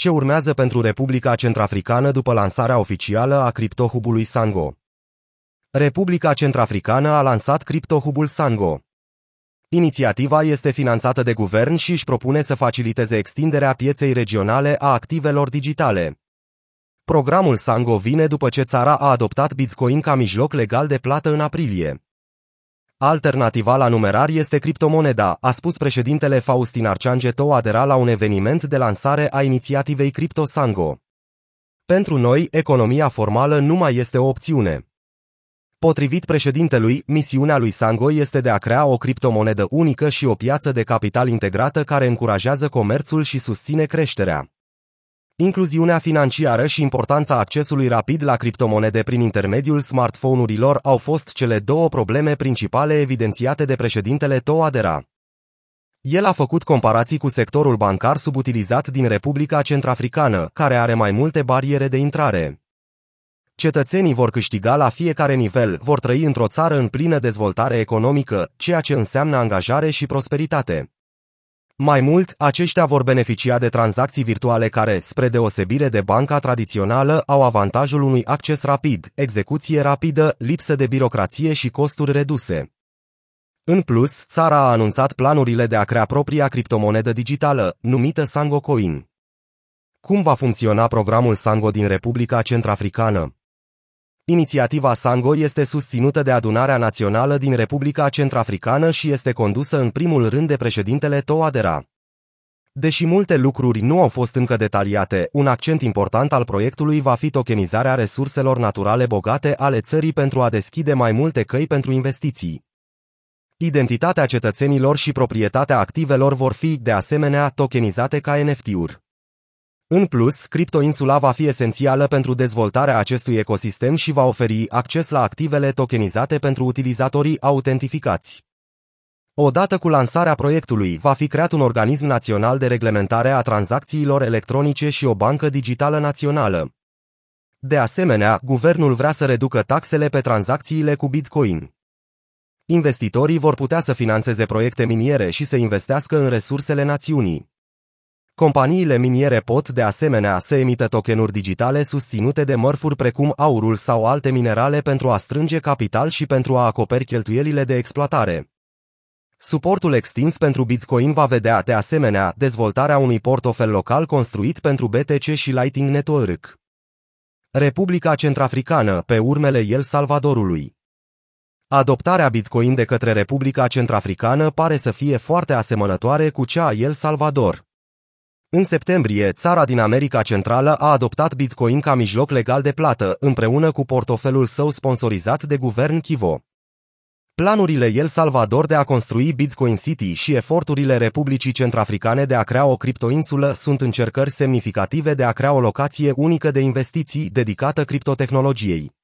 Ce urmează pentru Republica Centrafricană după lansarea oficială a criptohubului Sango? Republica Centrafricană a lansat criptohubul Sango. Inițiativa este finanțată de guvern și își propune să faciliteze extinderea pieței regionale a activelor digitale. Programul Sango vine după ce țara a adoptat Bitcoin ca mijloc legal de plată în aprilie. Alternativa la numerar este criptomoneda, a spus președintele Faustin Archangeto adera la un eveniment de lansare a inițiativei Crypto Sango. Pentru noi, economia formală nu mai este o opțiune. Potrivit președintelui, misiunea lui Sango este de a crea o criptomonedă unică și o piață de capital integrată care încurajează comerțul și susține creșterea. Incluziunea financiară și importanța accesului rapid la criptomonede prin intermediul smartphone-urilor au fost cele două probleme principale evidențiate de președintele Toadera. El a făcut comparații cu sectorul bancar subutilizat din Republica Centrafricană, care are mai multe bariere de intrare. Cetățenii vor câștiga la fiecare nivel, vor trăi într-o țară în plină dezvoltare economică, ceea ce înseamnă angajare și prosperitate. Mai mult, aceștia vor beneficia de tranzacții virtuale care, spre deosebire de banca tradițională, au avantajul unui acces rapid, execuție rapidă, lipsă de birocrație și costuri reduse. În plus, țara a anunțat planurile de a crea propria criptomonedă digitală, numită Sango Coin. Cum va funcționa programul Sango din Republica Centrafricană? Inițiativa Sango este susținută de Adunarea Națională din Republica Centrafricană și este condusă în primul rând de președintele Toadera. Deși multe lucruri nu au fost încă detaliate, un accent important al proiectului va fi tokenizarea resurselor naturale bogate ale țării pentru a deschide mai multe căi pentru investiții. Identitatea cetățenilor și proprietatea activelor vor fi, de asemenea, tokenizate ca NFT-uri. În plus, criptoinsula va fi esențială pentru dezvoltarea acestui ecosistem și va oferi acces la activele tokenizate pentru utilizatorii autentificați. Odată cu lansarea proiectului, va fi creat un organism național de reglementare a tranzacțiilor electronice și o bancă digitală națională. De asemenea, guvernul vrea să reducă taxele pe tranzacțiile cu Bitcoin. Investitorii vor putea să financeze proiecte miniere și să investească în resursele națiunii. Companiile miniere pot, de asemenea, să emită tokenuri digitale susținute de mărfuri precum aurul sau alte minerale pentru a strânge capital și pentru a acoperi cheltuielile de exploatare. Suportul extins pentru Bitcoin va vedea, de asemenea, dezvoltarea unui portofel local construit pentru BTC și Lightning Network. Republica Centrafricană, pe urmele El Salvadorului. Adoptarea Bitcoin de către Republica Centrafricană pare să fie foarte asemănătoare cu cea a El Salvador. În septembrie, țara din America Centrală a adoptat Bitcoin ca mijloc legal de plată, împreună cu portofelul său sponsorizat de guvern Kivo. Planurile El Salvador de a construi Bitcoin City și eforturile Republicii Centrafricane de a crea o criptoinsulă sunt încercări semnificative de a crea o locație unică de investiții dedicată criptotehnologiei.